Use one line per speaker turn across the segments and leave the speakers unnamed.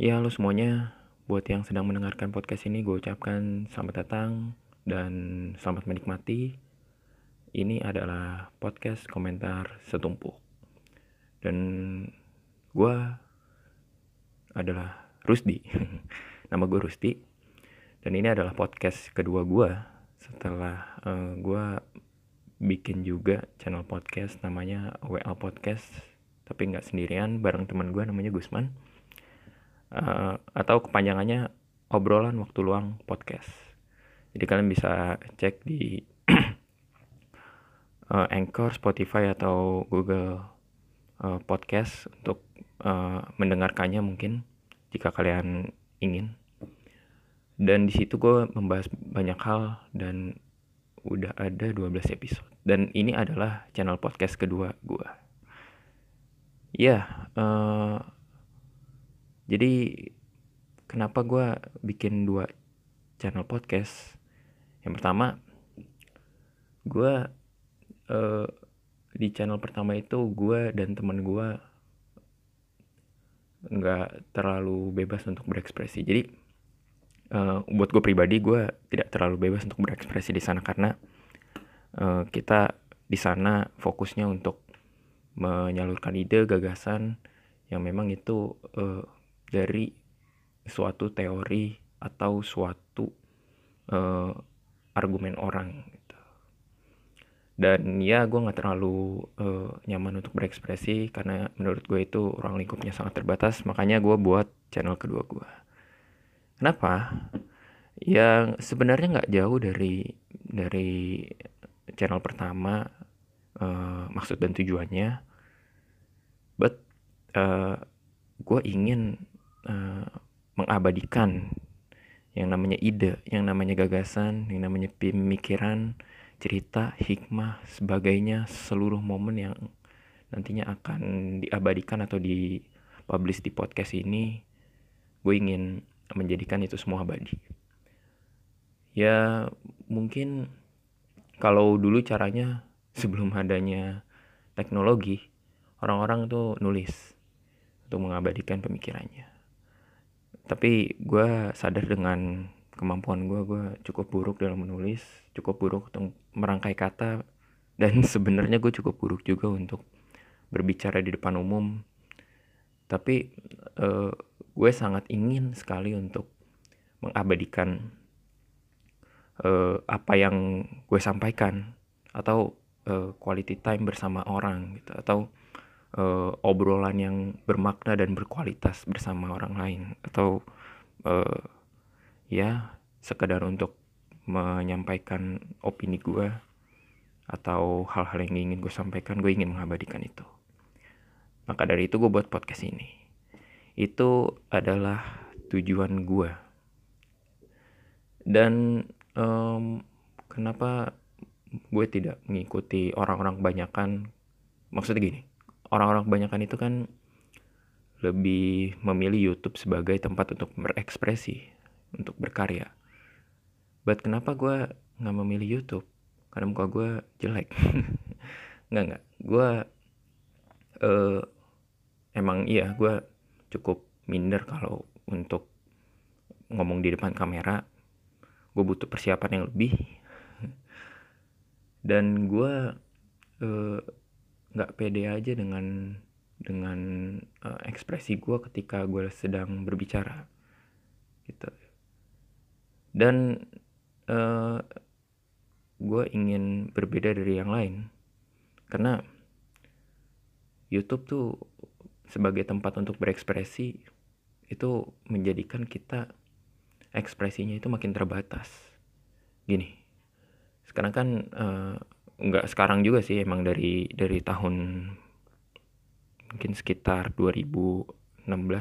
Ya, halo semuanya. Buat yang sedang mendengarkan podcast ini, gue ucapkan selamat datang dan selamat menikmati. Ini adalah podcast komentar setumpuk. Dan gue adalah Rusdi. Nama gue Rusdi. Dan ini adalah podcast kedua gue setelah uh, gue bikin juga channel podcast namanya WL Podcast tapi nggak sendirian bareng teman gue namanya Gusman uh, atau kepanjangannya obrolan waktu luang podcast. Jadi kalian bisa cek di uh, Anchor, Spotify atau Google uh, Podcast untuk uh, mendengarkannya mungkin jika kalian ingin. Dan di situ gue membahas banyak hal dan udah ada 12 episode. Dan ini adalah channel podcast kedua gue. Ya, uh, jadi kenapa gue bikin dua channel podcast? Yang pertama gue uh, di channel pertama itu gue dan teman gue nggak terlalu bebas untuk berekspresi. Jadi uh, buat gue pribadi gue tidak terlalu bebas untuk berekspresi di sana karena uh, kita di sana fokusnya untuk menyalurkan ide gagasan yang memang itu uh, dari suatu teori atau suatu uh, argumen orang gitu. dan ya gue nggak terlalu uh, nyaman untuk berekspresi karena menurut gue itu ruang lingkupnya sangat terbatas. Makanya gue buat channel kedua gue kenapa? Yang sebenarnya nggak jauh dari dari channel pertama uh, maksud dan tujuannya. But uh, gue ingin uh, mengabadikan yang namanya ide, yang namanya gagasan, yang namanya pemikiran, cerita, hikmah, sebagainya, seluruh momen yang nantinya akan diabadikan atau dipublish di podcast ini, gue ingin menjadikan itu semua abadi. Ya mungkin kalau dulu caranya sebelum adanya teknologi, orang-orang tuh nulis untuk mengabadikan pemikirannya tapi gue sadar dengan kemampuan gue gue cukup buruk dalam menulis cukup buruk untuk merangkai kata dan sebenarnya gue cukup buruk juga untuk berbicara di depan umum. Tapi uh, gue sangat ingin sekali untuk mengabadikan uh, apa yang gue sampaikan atau uh, quality time bersama orang gitu atau uh, obrolan yang bermakna dan berkualitas bersama orang lain. Atau uh, ya sekedar untuk menyampaikan opini gue atau hal-hal yang ingin gue sampaikan gue ingin mengabadikan itu. Maka dari itu gue buat podcast ini. Itu adalah tujuan gue dan um, kenapa gue tidak mengikuti orang-orang kebanyakan? Maksudnya gini orang-orang kebanyakan itu kan lebih memilih YouTube sebagai tempat untuk berekspresi, untuk berkarya. But kenapa gue nggak memilih YouTube? Karena muka gue jelek. nggak nggak. Gue uh, emang iya gue cukup minder kalau untuk ngomong di depan kamera. Gue butuh persiapan yang lebih. Dan gue uh, nggak pede aja dengan dengan uh, ekspresi gue ketika gue sedang berbicara gitu. Dan uh, eh, gue ingin berbeda dari yang lain. Karena YouTube tuh sebagai tempat untuk berekspresi itu menjadikan kita ekspresinya itu makin terbatas. Gini sekarang kan uh, nggak sekarang juga sih emang dari dari tahun mungkin sekitar 2016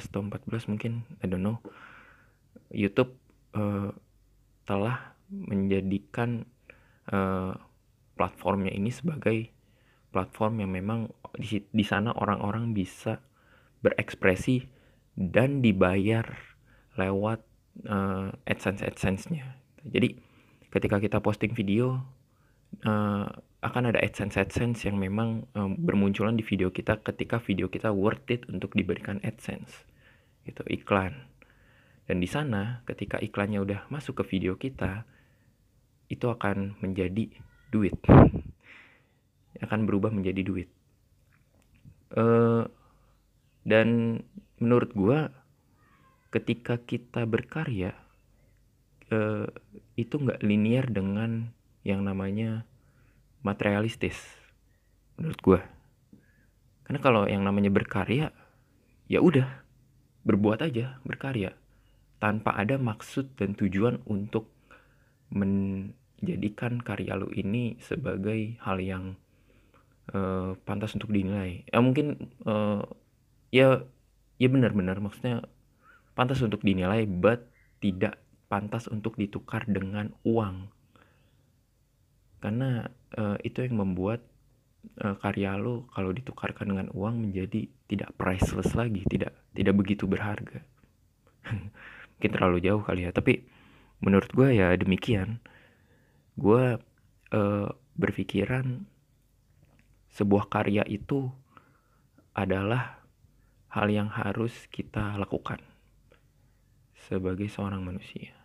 atau 14 mungkin I don't know YouTube uh, telah menjadikan uh, platformnya ini sebagai platform yang memang di, di sana orang-orang bisa berekspresi dan dibayar lewat uh, AdSense AdSense-nya. Jadi ketika kita posting video uh, akan ada AdSense AdSense yang memang um, bermunculan di video kita ketika video kita worth it untuk diberikan AdSense gitu iklan. Dan di sana ketika iklannya udah masuk ke video kita itu akan menjadi duit. Akan berubah menjadi duit. Uh, dan menurut gua ketika kita berkarya uh, itu nggak linear dengan yang namanya materialistis menurut gue karena kalau yang namanya berkarya ya udah berbuat aja berkarya. Tanpa ada maksud dan tujuan untuk menjadikan karya lu ini sebagai hal yang uh, pantas untuk dinilai. Ya mungkin uh, ya ya benar-benar maksudnya pantas untuk dinilai but tidak pantas untuk ditukar dengan uang karena uh, itu yang membuat uh, karya lo kalau ditukarkan dengan uang menjadi tidak priceless lagi tidak tidak begitu berharga. Mungkin terlalu jauh kali ya tapi menurut gue ya demikian. Gue uh, berpikiran sebuah karya itu adalah hal yang harus kita lakukan sebagai seorang manusia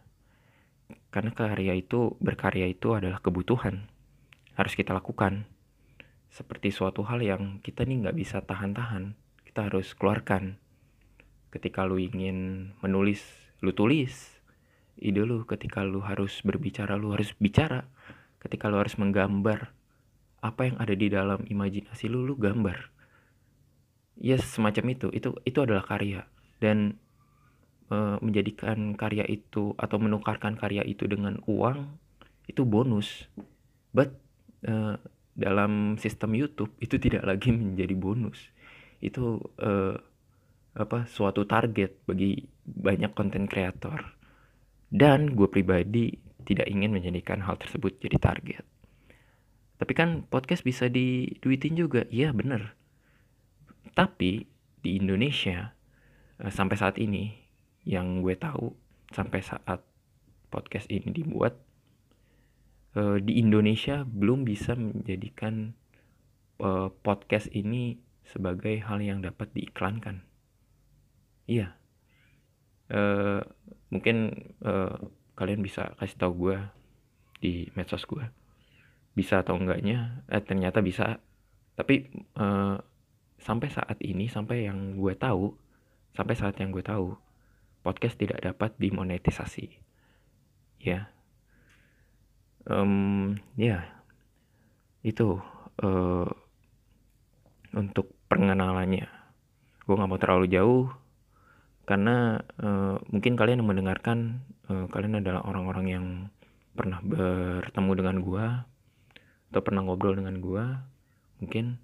karena karya itu berkarya itu adalah kebutuhan. Harus kita lakukan. Seperti suatu hal yang kita nih nggak bisa tahan-tahan. Kita harus keluarkan. Ketika lu ingin menulis lu tulis. Ide lu ketika lu harus berbicara lu harus bicara. Ketika lu harus menggambar apa yang ada di dalam imajinasi lu lu gambar. Ya yes, semacam itu. Itu itu adalah karya. Dan menjadikan karya itu atau menukarkan karya itu dengan uang itu bonus. But uh, dalam sistem YouTube itu tidak lagi menjadi bonus. Itu uh, apa suatu target bagi banyak konten kreator. Dan gue pribadi tidak ingin menjadikan hal tersebut jadi target. Tapi kan podcast bisa diduitin juga. Iya bener. Tapi di Indonesia sampai saat ini yang gue tahu sampai saat podcast ini dibuat uh, di Indonesia belum bisa menjadikan uh, podcast ini sebagai hal yang dapat diiklankan. Iya. Uh, mungkin kalian bisa kasih tahu gue di medsos gue bisa atau enggaknya eh, ternyata bisa tapi sampai saat ini sampai yang gue tahu sampai saat yang gue tahu podcast tidak dapat dimonetisasi. Ya. Um, ya. Itu uh, untuk pengenalannya. Gue nggak mau terlalu jauh karena uh, mungkin kalian yang mendengarkan uh, kalian adalah orang-orang yang pernah bertemu dengan gue atau pernah ngobrol dengan gue mungkin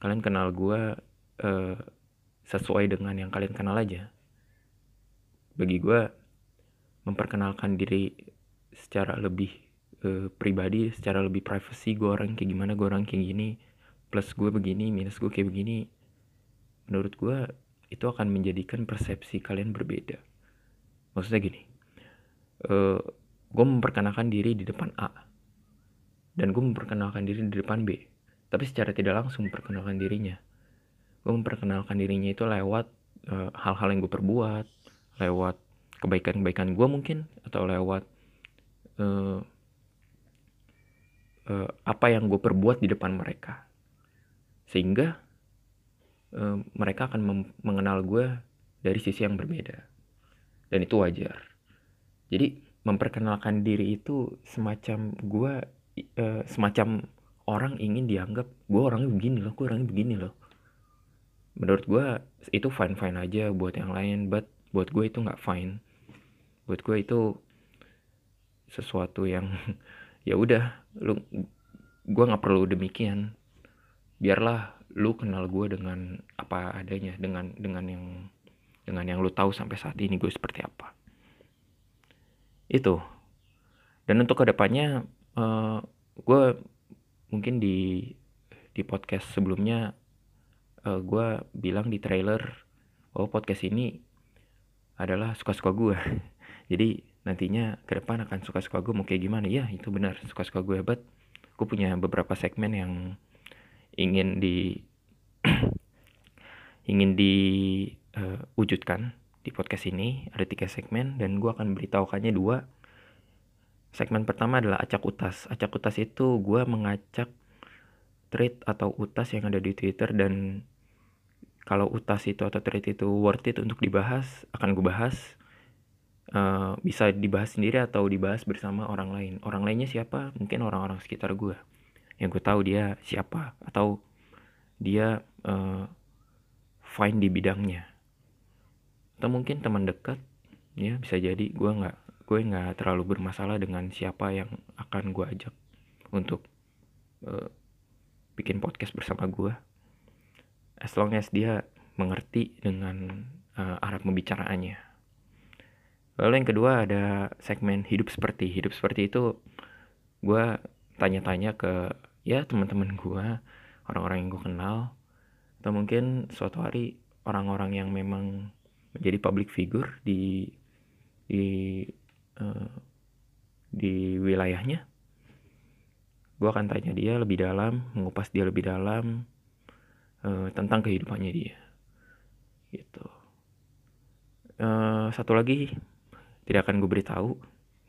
kalian kenal gue uh, sesuai dengan yang kalian kenal aja bagi gue memperkenalkan diri secara lebih uh, pribadi secara lebih privacy gue orang kayak gimana gue orang kayak gini plus gue begini minus gue kayak begini menurut gue itu akan menjadikan persepsi kalian berbeda. Maksudnya gini eh, gue memperkenalkan diri di depan A dan gue memperkenalkan diri di depan B tapi secara tidak langsung memperkenalkan dirinya. Gue memperkenalkan dirinya itu lewat eh, hal-hal uh, yang gue perbuat lewat kebaikan-kebaikan gue mungkin atau lewat uh, uh, apa yang gue perbuat di depan mereka. Sehingga uh, mereka akan mengenal gue dari sisi yang berbeda. Dan itu wajar. Jadi memperkenalkan diri itu semacam gue uh, semacam orang ingin dianggap gue orangnya begini loh gue orangnya begini loh. Menurut gue itu fine fine aja buat yang lain but buat gue itu nggak fine. Buat gue itu sesuatu yang ya udah lu gue nggak perlu demikian. Biarlah lu kenal gue dengan apa adanya dengan dengan yang dengan yang lu tahu sampai saat ini gue seperti apa. Itu. Dan untuk ke depannya uh, gue mungkin di di podcast sebelumnya uh, gue bilang di trailer oh podcast ini adalah suka-suka gue jadi nantinya ke depan akan suka-suka gue mau kayak gimana? Ya itu benar. Suka-suka gue hebat. Gue punya beberapa segmen yang ingin di ingin diwujudkan uh, di podcast ini. Ada tiga segmen dan gue akan beritahukannya dua. Segmen pertama adalah acak utas. Acak utas itu gue mengacak tweet atau utas yang ada di twitter dan kalau utas itu atau tweet itu worth it untuk dibahas akan gue bahas uh, bisa dibahas sendiri atau dibahas bersama orang lain. Orang lainnya siapa? Mungkin orang-orang sekitar gue yang gue tahu dia siapa atau dia uh, fine di bidangnya. Atau mungkin teman dekat ya bisa jadi gue nggak gue nggak terlalu bermasalah dengan siapa yang akan gue ajak untuk uh, bikin podcast bersama gue as long as dia mengerti dengan uh, arah pembicaraannya. Lalu yang kedua ada segmen hidup seperti. Hidup seperti itu gue tanya-tanya ke ya teman-teman gue orang-orang yang gue kenal atau mungkin suatu hari orang-orang yang memang menjadi public figure di di uh, di wilayahnya. Gue akan tanya dia lebih dalam mengupas dia lebih dalam uh, tentang kehidupannya dia. Gitu. Uh, satu lagi tidak akan gue beritahu.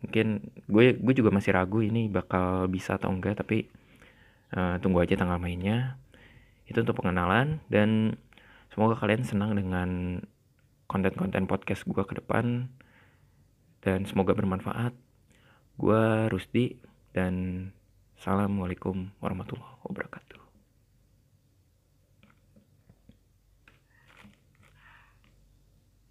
Mungkin gue gue juga masih ragu ini bakal bisa atau enggak tapi uh, tunggu aja tanggal mainnya. Itu untuk pengenalan dan semoga kalian senang dengan konten-konten podcast gue ke depan. Dan semoga bermanfaat. Gue Rusdi dan Assalamualaikum warahmatullahi wabarakatuh.